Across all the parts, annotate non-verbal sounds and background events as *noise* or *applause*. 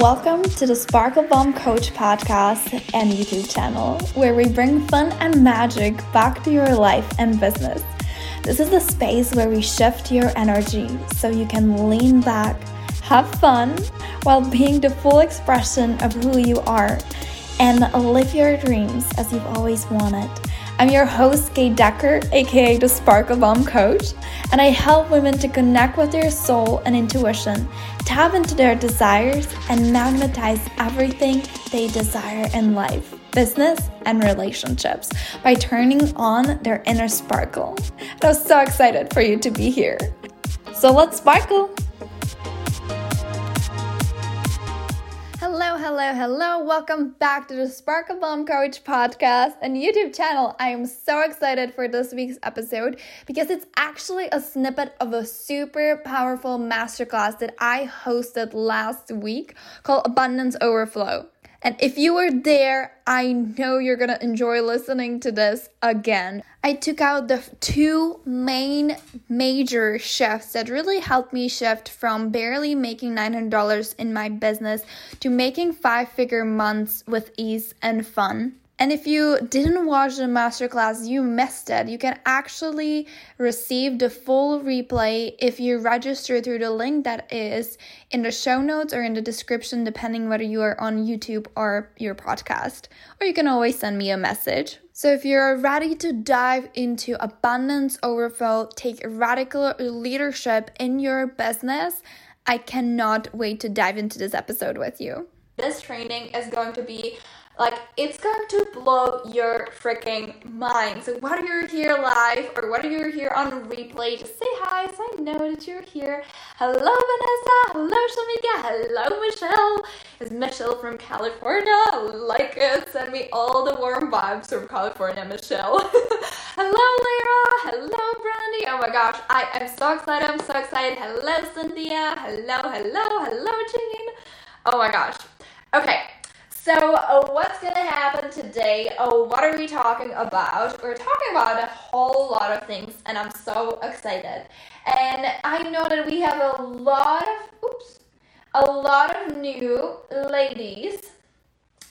Welcome to the Sparkle Bomb Coach podcast and YouTube channel, where we bring fun and magic back to your life and business. This is the space where we shift your energy so you can lean back, have fun, while being the full expression of who you are and live your dreams as you've always wanted. I'm your host, Kate Decker, aka the Sparkle Bomb Coach, and I help women to connect with their soul and intuition, tap into their desires, and magnetize everything they desire in life, business, and relationships by turning on their inner sparkle. And I'm so excited for you to be here. So let's sparkle! Hello, hello. Welcome back to the Sparkle Bomb Coach podcast and YouTube channel. I am so excited for this week's episode because it's actually a snippet of a super powerful masterclass that I hosted last week called Abundance Overflow. And if you were there, I know you're gonna enjoy listening to this again. I took out the two main major shifts that really helped me shift from barely making $900 in my business to making five figure months with ease and fun. And if you didn't watch the masterclass, you missed it. You can actually receive the full replay if you register through the link that is in the show notes or in the description, depending whether you are on YouTube or your podcast. Or you can always send me a message. So, if you're ready to dive into abundance overflow, take radical leadership in your business, I cannot wait to dive into this episode with you. This training is going to be like, it's going to blow your freaking mind. So, whether you're here live or whether you're here on replay, just say hi so I know that you're here. Hello, Vanessa. Hello, Shamika. Hello, Michelle. It's Michelle from California. Like it. Send me all the warm vibes from California, Michelle. *laughs* Hello, Lyra. Hello, Brandy. Oh my gosh. I am so excited. I'm so excited. Hello, Cynthia. Hello, hello, hello, Jean. Oh my gosh. Okay. So, uh, what's going to happen today? Oh, what are we talking about? We're talking about a whole lot of things, and I'm so excited. And I know that we have a lot of, oops, a lot of new ladies.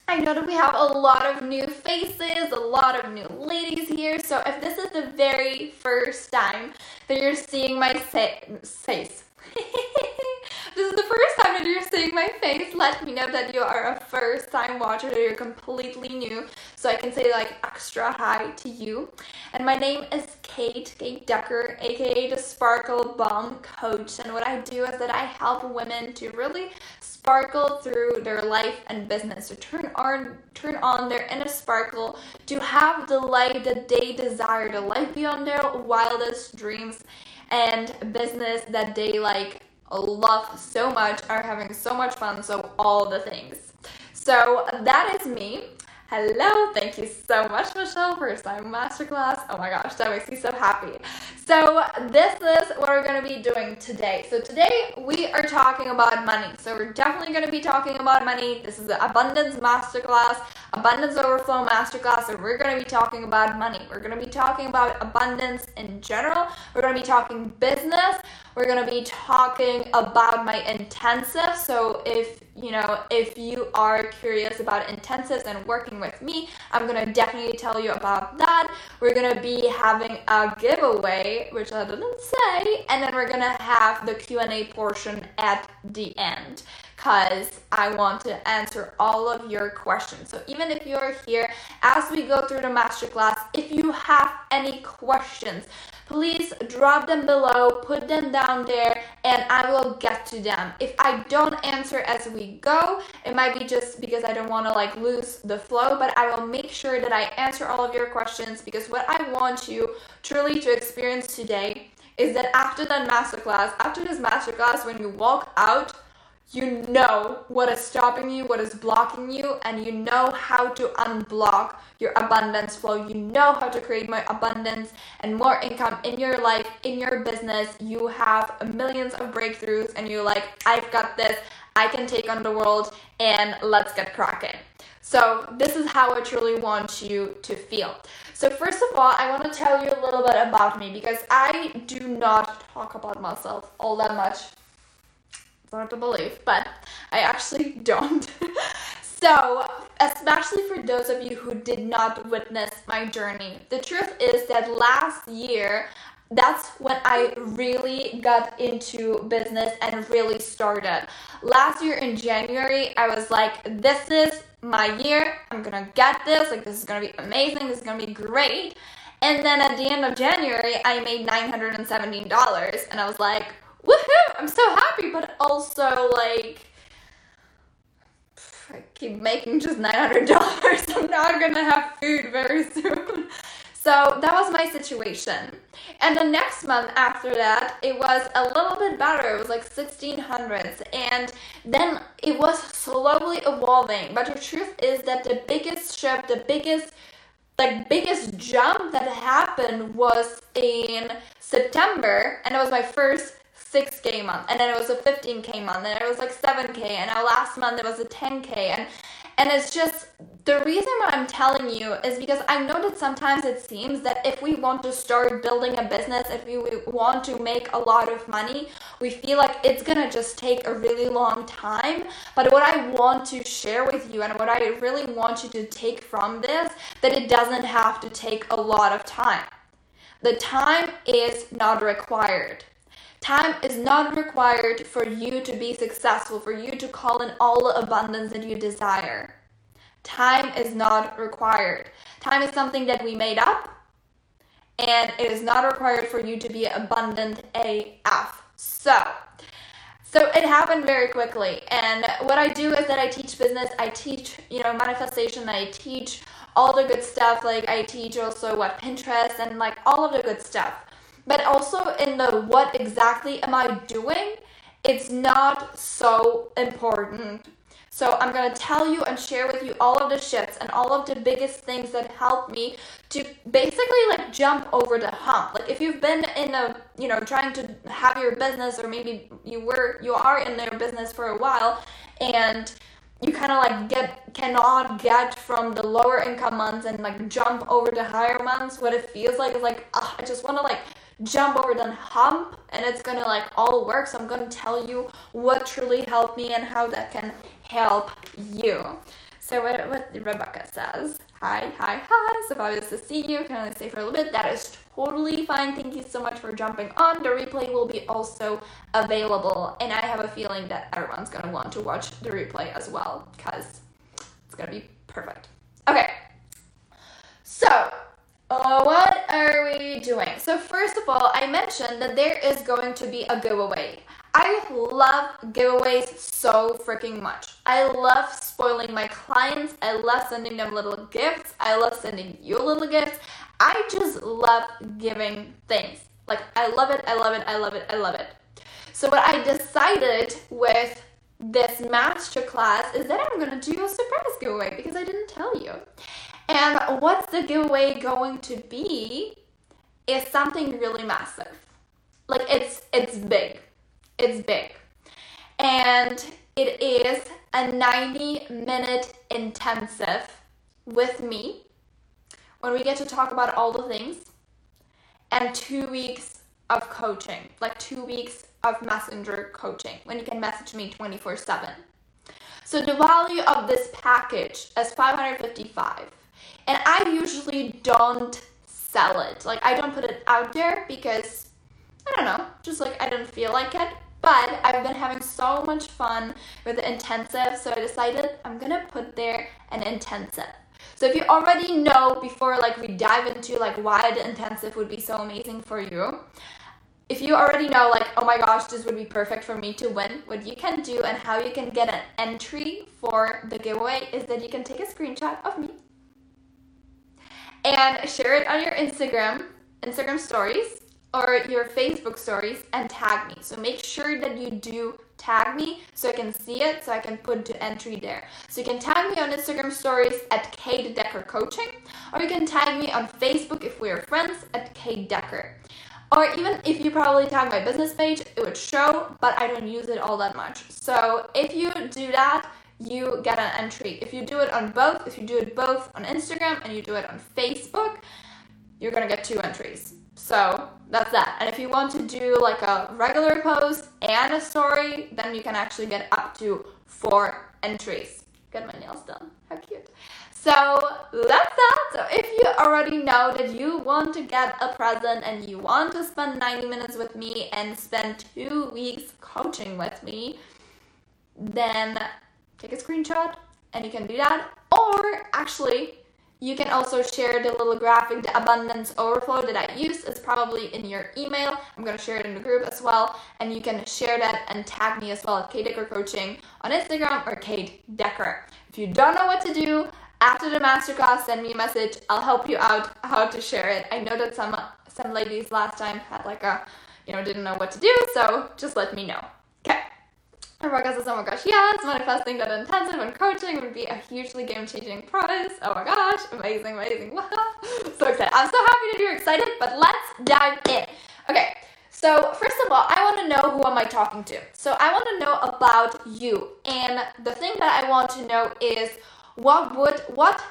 I know that we have a lot of new faces, a lot of new ladies here. So, if this is the very first time that you're seeing my face, *laughs* this is the first time that you're seeing my face, let me know that you are a first time watcher, that you're completely new, so I can say like extra hi to you. And my name is Kate, Kate Decker, aka the Sparkle Bomb Coach. And what I do is that I help women to really sparkle through their life and business, to turn on turn on their inner sparkle, to have the life that they desire, the life beyond their wildest dreams and business that they like love so much, are having so much fun, so all the things. So that is me. Hello, thank you so much, Michelle, first time masterclass. Oh my gosh, that makes me so happy. So, this is what we're going to be doing today. So, today we are talking about money. So, we're definitely going to be talking about money. This is the Abundance Masterclass, Abundance Overflow Masterclass. So, we're going to be talking about money. We're going to be talking about abundance in general. We're going to be talking business. We're going to be talking about my intensive. So, if you know, if you are curious about intensives and working with me, I'm gonna definitely tell you about that. We're gonna be having a giveaway, which I didn't say, and then we're gonna have the Q&A portion at the end because I want to answer all of your questions. So even if you're here as we go through the masterclass, if you have any questions, please drop them below, put them down there, and I will get to them. If I don't answer as we go, it might be just because I don't want to like lose the flow, but I will make sure that I answer all of your questions because what I want you truly to experience today is that after that masterclass, after this masterclass, when you walk out, you know what is stopping you, what is blocking you, and you know how to unblock your abundance flow. You know how to create more abundance and more income in your life, in your business. You have millions of breakthroughs, and you're like, I've got this, I can take on the world, and let's get cracking. So, this is how I truly want you to feel. So, first of all, I want to tell you a little bit about me because I do not talk about myself all that much hard to believe, but I actually *laughs* don't. so, especially for those of you who did not witness my journey, the truth is that last year, that's when I really got into business and really started. Last year in January, I was like, this is my year. I'm gonna get this. Like, this is gonna be amazing. This is gonna be great. And then at the end of January, I made $917. And I was like, woohoo, I'm so happy, but also like I keep making just $900. *laughs* I'm not gonna have food very soon. So that was my situation. And the next month after that, it was a little bit better. It was like 1600s. And then it was slowly evolving. But the truth is that the biggest shift, the biggest like biggest jump that happened was in September and it was my first 6k month and then it was a 15k month and it was like 7k and now last month it was a 10k and and it's just the reason why I'm telling you is because I know that sometimes it seems that if we want to start building a business, if we want to make a lot of money, we feel like it's gonna just take a really long time. But what I want to share with you and what I really want you to take from this, that it doesn't have to take a lot of time. The time is not required. Time is not required for you to be successful, for you to call in all the abundance that you desire. Time is not required. Time is something that we made up, and it is not required for you to be abundant AF. So, so it happened very quickly. And what I do is that I teach business, I teach, you know, manifestation, I teach all the good stuff. Like I teach also what Pinterest and like all of the good stuff but also in the what exactly am I doing, it's not so important. So I'm gonna tell you and share with you all of the shifts and all of the biggest things that helped me to basically like jump over the hump. Like if you've been in a you know trying to have your business or maybe you were you are in their business for a while and you kind of like get cannot get from the lower income months and like jump over the higher months what it feels like is like ugh, i just want to like jump over the hump and it's gonna like all work. So I'm gonna tell you what truly helped me and how that can help you. So what, what Rebecca says, hi, hi, hi, so fabulous to see you, can only stay for a little bit, that is totally fine, thank you so much for jumping on, the replay will be also available, and I have a feeling that everyone's gonna want to watch the replay as well, because it's gonna be perfect. Okay, so uh, what are we doing? So, first of all, I mentioned that there is going to be a giveaway. I love giveaways so freaking much. I love spoiling my clients. I love sending them little gifts. I love sending you little gifts. I just love giving things. Like, I love it, I love it, I love it, I love it. So, what I decided with this masterclass is that I'm gonna do a surprise giveaway because I didn't tell you. And what's the giveaway going to be is something really massive. Like it's it's big. It's big. And it is a 90 minute intensive with me when we get to talk about all the things and 2 weeks of coaching, like 2 weeks of messenger coaching when you can message me 24/7. So the value of this package is 555 and I usually don't sell it. Like I don't put it out there because I don't know, just like I don't feel like it. But I've been having so much fun with the intensive, so I decided I'm gonna put there an intensive. So if you already know before like we dive into like why the intensive would be so amazing for you, if you already know like oh my gosh this would be perfect for me to win, what you can do and how you can get an entry for the giveaway is that you can take a screenshot of me and share it on your Instagram, Instagram stories, or your Facebook stories and tag me. So make sure that you do tag me so I can see it, so I can put the entry there. So you can tag me on Instagram stories at Kate Decker Coaching, or you can tag me on Facebook if we are friends at Kate Decker. Or even if you probably tag my business page, it would show, but I don't use it all that much. So if you do that, you get an entry. If you do it on both, if you do it both on Instagram and you do it on Facebook, you're gonna get two entries. So that's that. And if you want to do like a regular post and a story, then you can actually get up to four entries. Get my nails done. How cute. So that's that. So if you already know that you want to get a present and you want to spend 90 minutes with me and spend two weeks coaching with me, then take a screenshot and you can do that. Or actually, you can also share the little graphic, the abundance overflow that I use. It's probably in your email. I'm gonna share it in the group as well. And you can share that and tag me as well at Kate Decker Coaching on Instagram or Kate Decker. If you don't know what to do, after the masterclass, send me a message. I'll help you out how to share it. I know that some some ladies last time had like a, you know, didn't know what to do, so just let me know. Okay. Rebecca says, oh my gosh, yes, manifesting that intensive and coaching would be a hugely game changing process. Oh my gosh, amazing, amazing. Wow. *laughs* So excited. I'm so happy that you're excited, but let's dive in. Okay, so first of all, I want to know who am I talking to. So I want to know about you. And the thing that I want to know is what would, what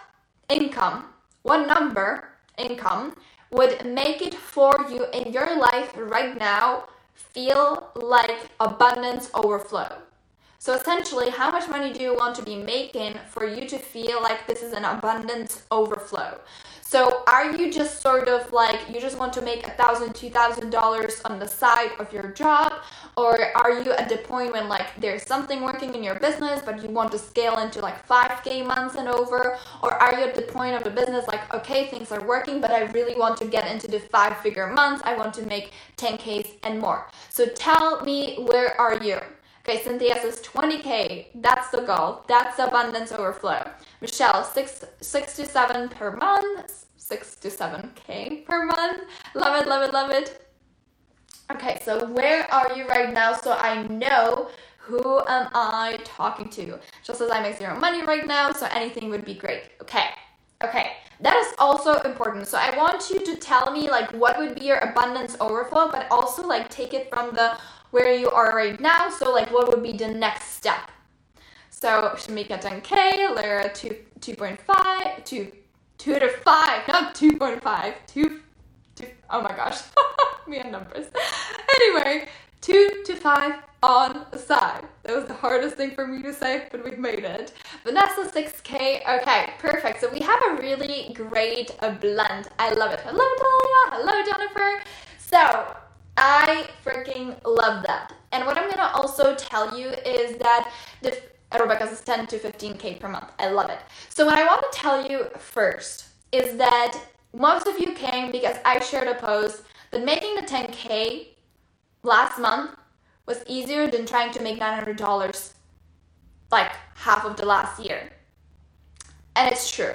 income, what number income would make it for you in your life right now feel like abundance overflow. So essentially, how much money do you want to be making for you to feel like this is an abundance overflow? So are you just sort of like you just want to make a thousand, two thousand dollars on the side of your job, or are you at the point when like there's something working in your business but you want to scale into like 5k months and over, or are you at the point of the business like okay things are working but I really want to get into the five figure months, I want to make 10k's and more. So tell me where are you? Okay, Cynthia says 20k. That's the goal. That's abundance overflow. Michelle, six six to seven per month. Six to seven k per month. Love it, love it, love it. Okay, so where are you right now? So I know who am I talking to. She says I make zero money right now, so anything would be great. Okay. Okay, that is also important. So I want you to tell me like what would be your abundance overflow, but also like take it from the where you are right now. So like what would be the next step? So Shamika 10K, Lara 2, 2.5, 2, 2 to 5, not 2.5, 2, 2, oh my gosh, *laughs* me and numbers. Anyway, 2 to 5 on the side. That was the hardest thing for me to say, but we've made it. Vanessa 6K, okay, perfect. So we have a really great blend. I love it. Hello, Talia. Hello, Jennifer. So I freaking love that. And what I'm gonna also tell you is that the Rebecca's is 10 to 15k per month. I love it. So what I want to tell you first is that most of you came because I shared a post that making the 10k last month was easier than trying to make $900 like half of the last year. And it's true.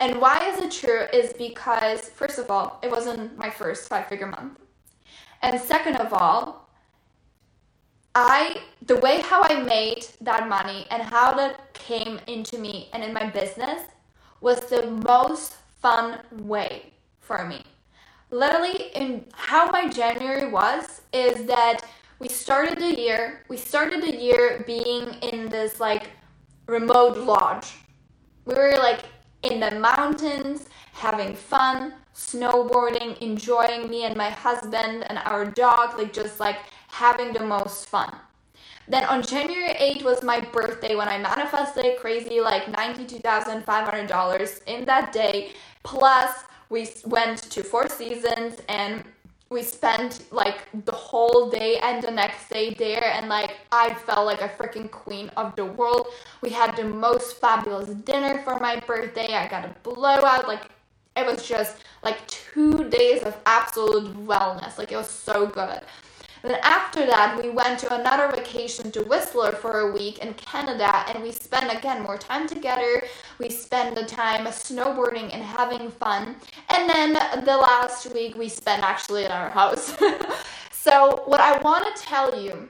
And why is it true is because, first of all, it wasn't my first five figure month. And second of all, I the way how I made that money and how that came into me and in my business was the most fun way for me. Literally in how my January was is that we started the year, we started the year being in this like remote lodge. We were like in the mountains having fun, snowboarding, enjoying me and my husband and our dog, like just like having the most fun. Then on January 8th was my birthday when I manifested crazy like $92,500 in that day. Plus, we went to Four Seasons and we spent like the whole day and the next day there and like I felt like a freaking queen of the world. We had the most fabulous dinner for my birthday. I got a blowout like it was just like 2 days of absolute wellness. Like it was so good. And then after that, we went to another vacation to Whistler for a week in Canada, and we spent again more time together. We spent the time snowboarding and having fun. And then the last week, we spent actually in our house. *laughs* so, what I want to tell you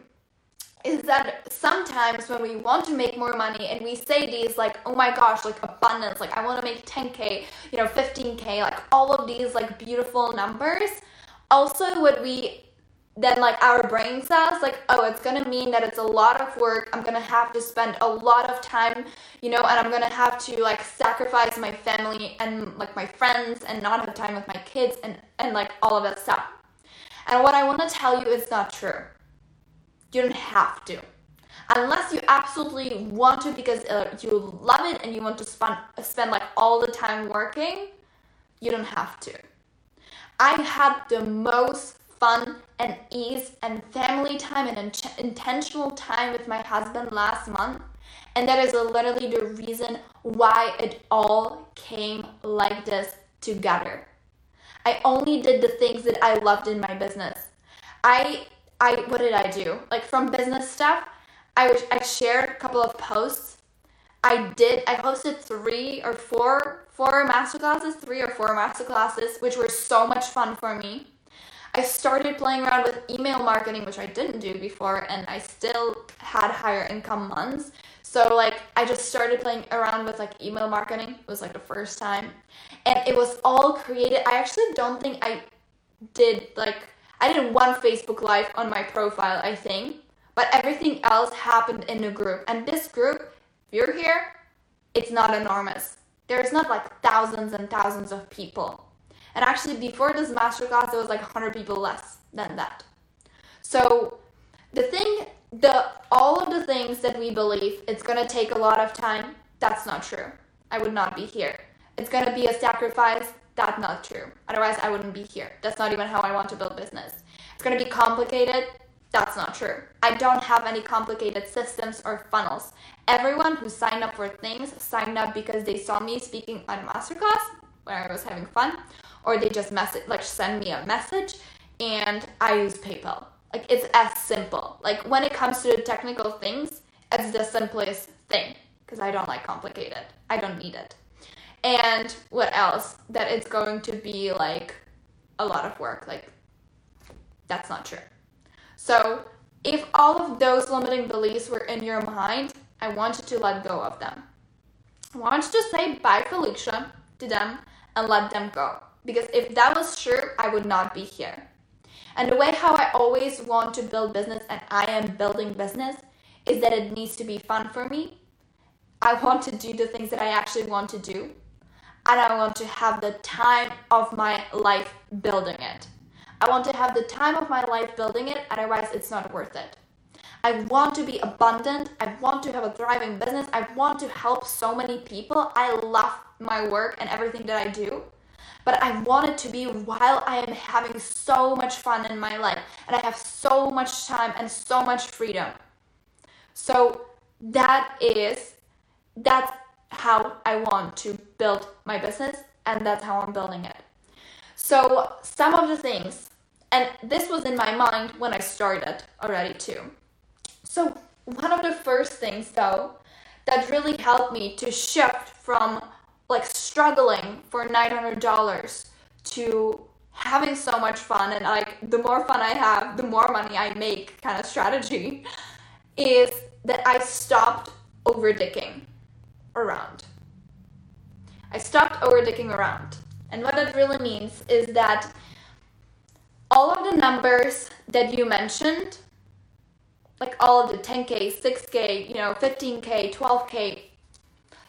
is that sometimes when we want to make more money and we say these like oh my gosh like abundance like i want to make 10k you know 15k like all of these like beautiful numbers also what we then like our brain says like oh it's gonna mean that it's a lot of work i'm gonna have to spend a lot of time you know and i'm gonna have to like sacrifice my family and like my friends and not have time with my kids and and like all of that stuff. And what i want to tell you is not true you don't have to unless you absolutely want to because uh, you love it and you want to spend spend like all the time working you don't have to i had the most fun and ease and family time and in- intentional time with my husband last month. And that is literally the reason why it all came like this together. I only did the things that I loved in my business. I I what did I do? Like from business stuff, I I shared a couple of posts. I did I posted 3 or 4 4 masterclasses, 3 or 4 masterclasses, which were so much fun for me. I started playing around with email marketing, which I didn't do before, and I still had higher income months. So like I just started playing around with like email marketing. It was like the first time. And it was all created. I actually don't think I did like I did one Facebook live on my profile, I think. But everything else happened in a group. And this group, if you're here, it's not enormous. There's not like thousands and thousands of people. And actually, before this masterclass, there was like 100 people less than that. So the thing, the all of the things that we believe it's gonna take a lot of time, that's not true. I would not be here. It's gonna be a sacrifice. That's not true. Otherwise, I wouldn't be here. That's not even how I want to build business. It's gonna be complicated. That's not true. I don't have any complicated systems or funnels. Everyone who signed up for things signed up because they saw me speaking on a masterclass where I was having fun, or they just message like send me a message and I use PayPal. Like it's as simple. Like when it comes to technical things, it's the simplest thing because I don't like complicated. I don't need it. And what else? That it's going to be like a lot of work. Like that's not true. So, if all of those limiting beliefs were in your mind, I want you to let go of them. I want you to say bye, Felicia, to them and let them go. Because if that was true, I would not be here. And the way how I always want to build business and I am building business is that it needs to be fun for me. I want to do the things that I actually want to do. And I want to have the time of my life building it. I want to have the time of my life building it, otherwise, it's not worth it. I want to be abundant. I want to have a thriving business. I want to help so many people. I love my work and everything that I do but I want it to be while I am having so much fun in my life and I have so much time and so much freedom. So that is that's how I want to build my business and that's how I'm building it. So some of the things and this was in my mind when I started already too. So one of the first things though that really helped me to shift from like struggling for $900 to having so much fun and like the more fun I have, the more money I make kind of strategy *laughs* is that I stopped overdicking around. I stopped overdicking around. And what that really means is that all of the numbers that you mentioned, like all of the 10K, 6K, you know, 15K, 12K,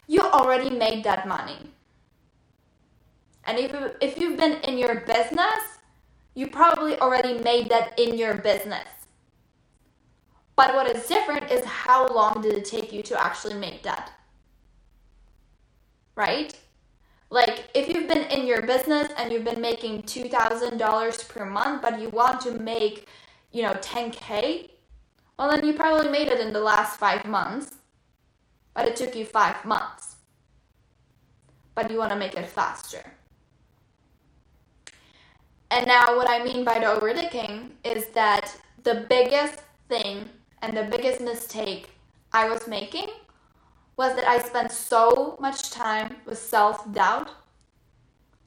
you already made that money. And if, if you've been in your business, you probably already made that in your business. But what is different is how long did it take you to actually make that? Right? Like, if you've been in your business and you've been making $2,000 per month, but you want to make, you know, 10K, well, then you probably made it in the last five months but it took you five months. But you want to make it faster. And now, what I mean by the overthinking is that the biggest thing and the biggest mistake I was making was that I spent so much time with self doubt.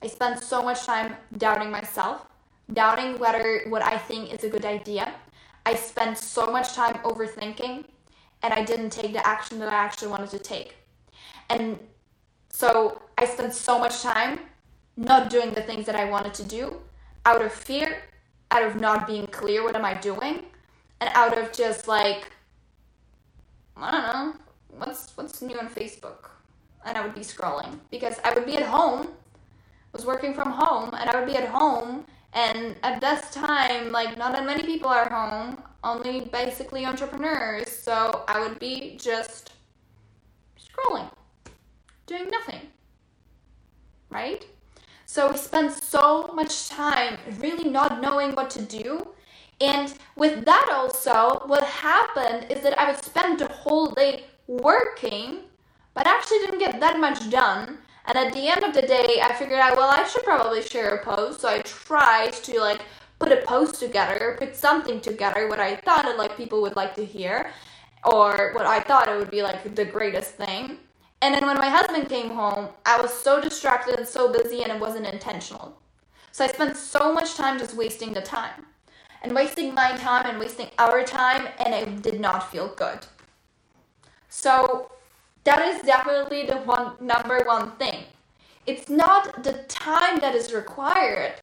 I spent so much time doubting myself, doubting whether what I think is a good idea. I spent so much time overthinking and I didn't take the action that I actually wanted to take. And so I spent so much time not doing the things that I wanted to do out of fear out of not being clear what am I doing and out of just like I don't know what's what's new on Facebook? And I would be scrolling because I would be at home I was working from home and I would be at home and at this time like not that many people are home only basically entrepreneurs so I would be just scrolling doing nothing right? So we spend so much time really not knowing what to do and with that also what happened is that I would spend the whole day working but actually didn't get that much done and at the end of the day, I figured out, well, I should probably share a post. So I tried to like put a post together, put something together, what I thought and like people would like to hear, or what I thought it would be like the greatest thing. And then when my husband came home, I was so distracted and so busy, and it wasn't intentional. So I spent so much time just wasting the time and wasting my time and wasting our time, and it did not feel good. So that is definitely the one number one thing. It's not the time that is required.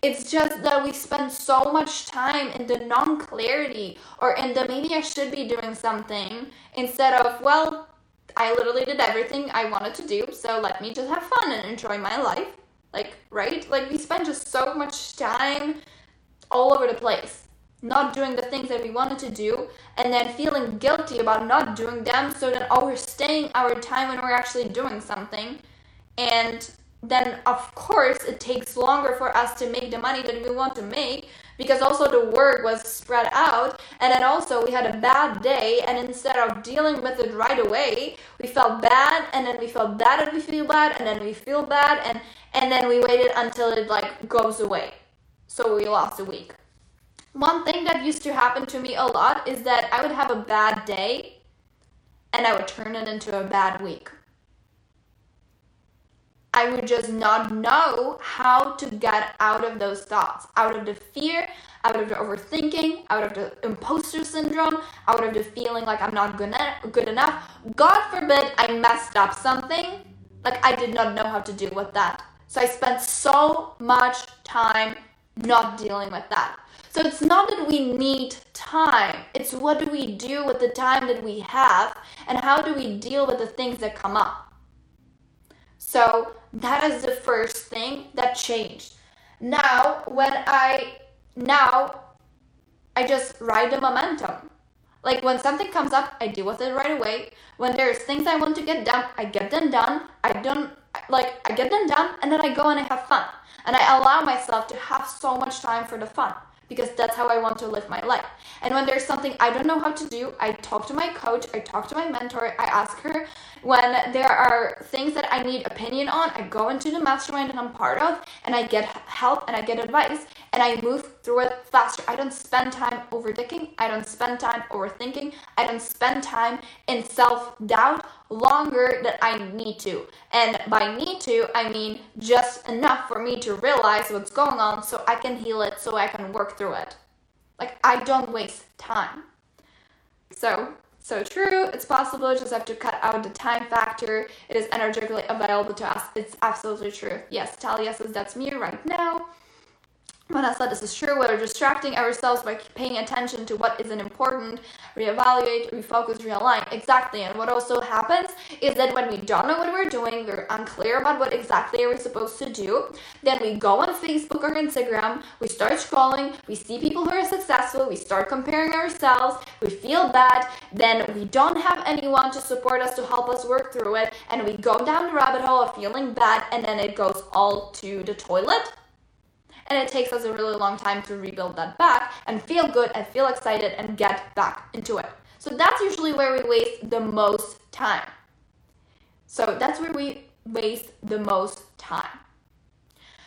It's just that we spend so much time in the non clarity or in the maybe I should be doing something instead of, well, I literally did everything I wanted to do, so let me just have fun and enjoy my life. Like, right? Like, we spend just so much time all over the place not doing the things that we wanted to do and then feeling guilty about not doing them so then oh, overstaying our time when we're actually doing something. And then of course it takes longer for us to make the money that we want to make because also the work was spread out and then also we had a bad day and instead of dealing with it right away we felt bad and then we felt bad and we feel bad and then we feel bad and and then we waited until it like goes away. So we lost a week one thing that used to happen to me a lot is that I would have a bad day and I would turn it into a bad week. I would just not know how to get out of those thoughts, out of the fear, out of the overthinking, out of the imposter syndrome, out of the feeling like I'm not good, good enough. God forbid I messed up something, like I did not know how to deal with that. So I spent so much time not dealing with that. So it's not that we need time, it's what do we do with the time that we have and how do we deal with the things that come up. So that is the first thing that changed. Now, when I now I just ride the momentum. Like when something comes up, I deal with it right away. When there's things I want to get done, I get them done. I don't like I get them done and then I go and I have fun. And I allow myself to have so much time for the fun because that's how I want to live my life. And when there's something I don't know how to do, I talk to my coach, I talk to my mentor, I ask her. When there are things that I need opinion on, I go into the mastermind that I'm part of and I get help and I get advice and I move through it faster. I don't spend time overthinking, I don't spend time overthinking, I don't spend time in self doubt longer than I need to. And by need to, I mean just enough for me to realize what's going on so I can heal it, so I can work through it. Like, I don't waste time. So, so true. It's possible. Just have to cut out the time factor. It is energetically available to us. It's absolutely true. Yes, Talia says that's me right now. Vanessa, this is true. We're distracting ourselves by paying attention to what isn't important, reevaluate, refocus, realign. Exactly. And what also happens is that when we don't know what we're doing, we're unclear about what exactly we're supposed to do, then we go on Facebook or Instagram, we start scrolling, we see people who are successful, we start comparing ourselves, we feel bad, then we don't have anyone to support us to help us work through it, and we go down the rabbit hole of feeling bad, and then it goes all to the toilet and it takes us a really long time to rebuild that back and feel good and feel excited and get back into it. So that's usually where we waste the most time. So that's where we waste the most time.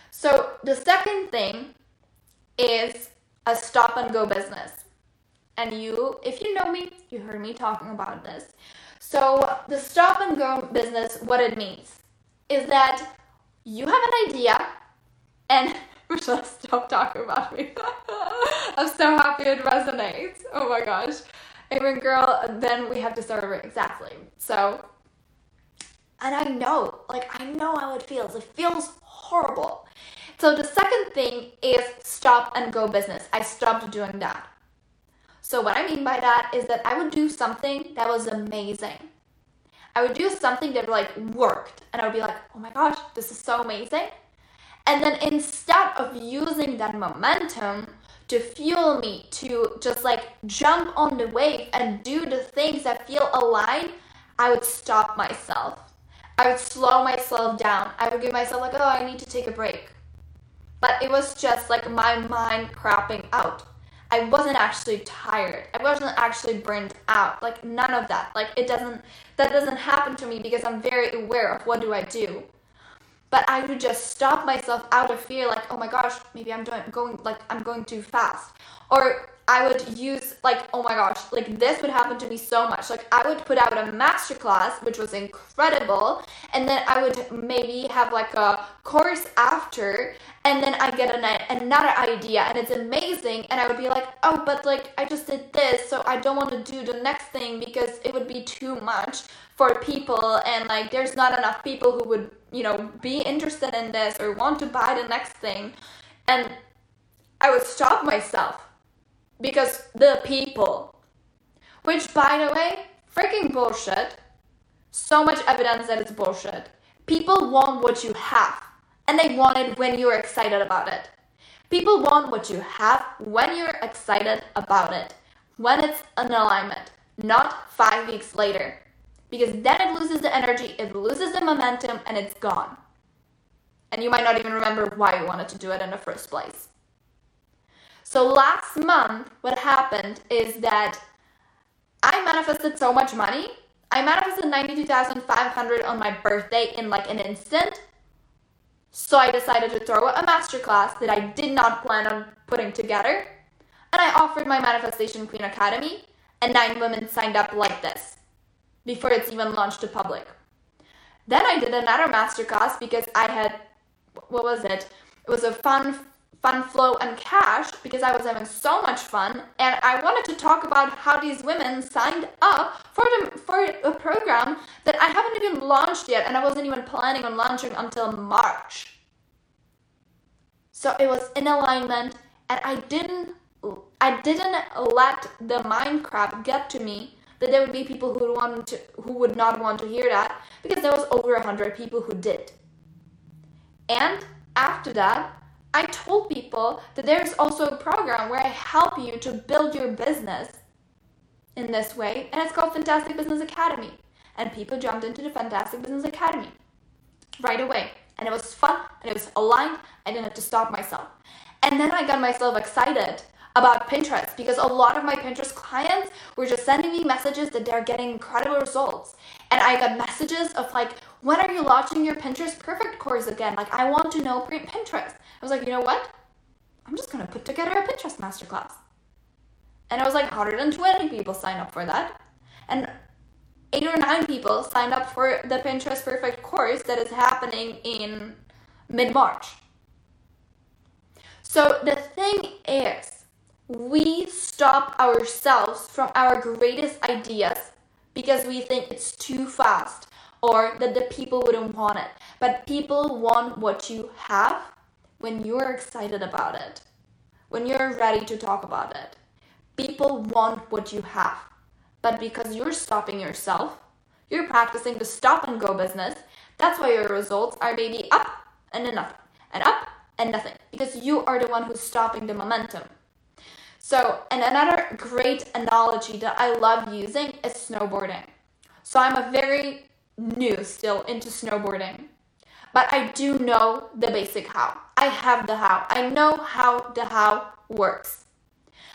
So the second thing is a stop and go business. And you, if you know me, you heard me talking about this. So the stop and go business, what it means is that you have an idea and *laughs* Michelle, stop talking about me. *laughs* I'm so happy it resonates. Oh my gosh. Amen, girl, then we have to start over. Exactly. So, and I know, like, I know how it feels. It feels horrible So the second thing is stop and go business. I stopped doing that. So what I mean by that is that I would do something that was amazing. I would do something that like worked and I would be like, "Oh my gosh, this is so amazing." And then instead of using that momentum to fuel me to just like jump on the wave and do the things that feel aligned, I would stop myself. I would slow myself down. I would give myself like, "Oh, I need to take a break." But it was just like my mind crapping out. I wasn't actually tired. I wasn't actually burned out. Like none of that. Like it doesn't that doesn't happen to me because I'm very aware of what do I do. But I would just stop myself out of fear like, "Oh my gosh, maybe I'm doing going like I'm going too fast." Or I would use like, oh my gosh, like this would happen to me so much. Like I would put out a masterclass, which was incredible, and then I would maybe have like a course after, and then I get an, another idea, and it's amazing, and I would be like, oh, but like I just did this, so I don't want to do the next thing because it would be too much for people, and like there's not enough people who would, you know, be interested in this or want to buy the next thing, and I would stop myself because the people, which by the way, freaking bullshit. So much evidence that it's bullshit. People want what you have, and they want it when you're excited about it. People want what you have when you're excited about it, when it's an alignment, not five weeks later. Because then it loses the energy, it loses the momentum, and it's gone. And you might not even remember why you wanted to do it in the first place. So last month, what happened is that I manifested so much money. I manifested 92,500 on my birthday in like an instant. So I decided to throw a masterclass that I did not plan on putting together. And I offered my Manifestation Queen Academy, and nine women signed up like this before it's even launched to public. Then I did another masterclass because I had, what was it? It was a fun fun flow and cash because I was having so much fun and I wanted to talk about how these women signed up for the for a program that I haven't even launched yet and I wasn't even planning on launching until March. So it was in alignment and I didn't I didn't let the mind crap get to me that there would be people who would want to who would not want to hear that because there was over a hundred people who did. And after that, I told people that there's also a program where I help you to build your business in this way, and it's called Fantastic Business Academy. And people jumped into the Fantastic Business Academy right away. And it was fun and it was aligned. I didn't have to stop myself. And then I got myself excited about Pinterest because a lot of my Pinterest clients were just sending me messages that they're getting incredible results. And I got messages of like, when are you launching your Pinterest Perfect course again? Like, I want to know Pinterest. I was like, you know what? I'm just gonna put together a Pinterest masterclass. And I was like 120 people signed up for that. And eight or nine people signed up for the Pinterest Perfect course that is happening in mid March. So the thing is, we stop ourselves from our greatest ideas because we think it's too fast or that the people wouldn't want it. But people want what you have when you're excited about it, when you're ready to talk about it. People want what you have. But because you're stopping yourself, you're practicing the stop and go business, that's why your results are maybe up and then nothing, and up and nothing, because you are the one who's stopping the momentum. So, and another great analogy that I love using is snowboarding. So, I'm a very new still into snowboarding, but I do know the basic how. I have the how. I know how the how works.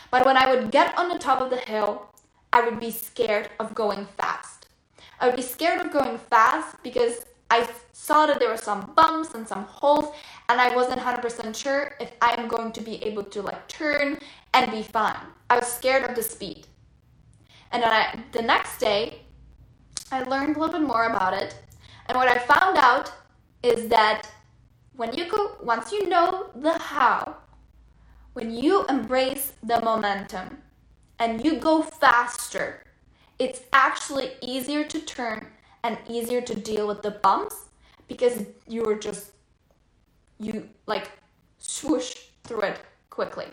But when I would get on the top of the hill, I would be scared of going fast. I would be scared of going fast because I saw that there were some bumps and some holes, and I wasn't 100% sure if I am going to be able to like turn and be fine. I was scared of the speed. And then I, the next day, I learned a little bit more about it. And what I found out is that when you go, once you know the how, when you embrace the momentum and you go faster, it's actually easier to turn and easier to deal with the bumps because you're just, you like, swoosh through it quickly.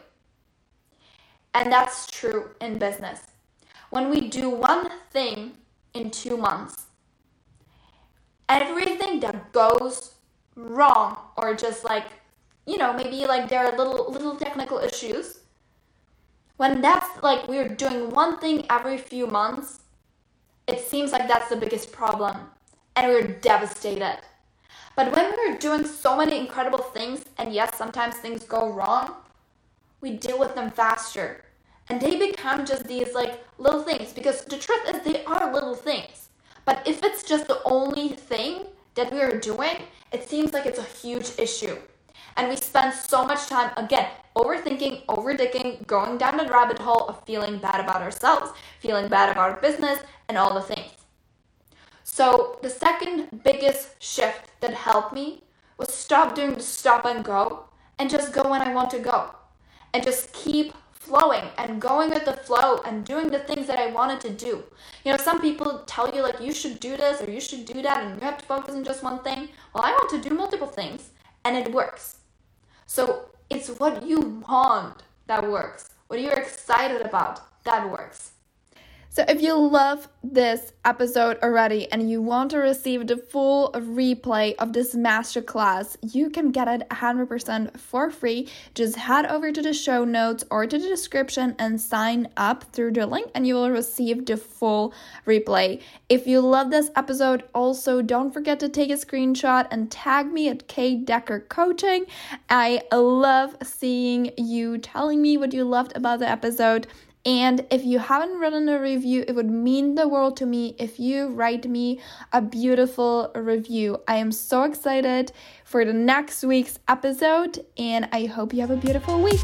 And that's true in business. When we do one thing in two months, everything that goes wrong or just like you know maybe like there are little little technical issues when that's like we're doing one thing every few months it seems like that's the biggest problem and we're devastated. But when we're doing so many incredible things and yes sometimes things go wrong we deal with them faster. And they become just these like little things because the truth is they are little things. But if it's just the only thing that we are doing it seems like it's a huge issue and we spend so much time, again, overthinking, overdigging, going down the rabbit hole of feeling bad about ourselves, feeling bad about our business, and all the things. So, the second biggest shift that helped me was stop doing the stop and go and just go when I want to go. And just keep flowing and going with the flow and doing the things that I wanted to do. You know, some people tell you, like, you should do this or you should do that and you have to focus on just one thing. Well, I want to do multiple things and it works. So it's what you want that works, what you're excited about that works. So, if you love this episode already and you want to receive the full replay of this masterclass, you can get it 100% for free. Just head over to the show notes or to the description and sign up through the link, and you will receive the full replay. If you love this episode, also don't forget to take a screenshot and tag me at K Decker Coaching. I love seeing you telling me what you loved about the episode. And if you haven't written a review, it would mean the world to me if you write me a beautiful review. I am so excited for the next week's episode, and I hope you have a beautiful week.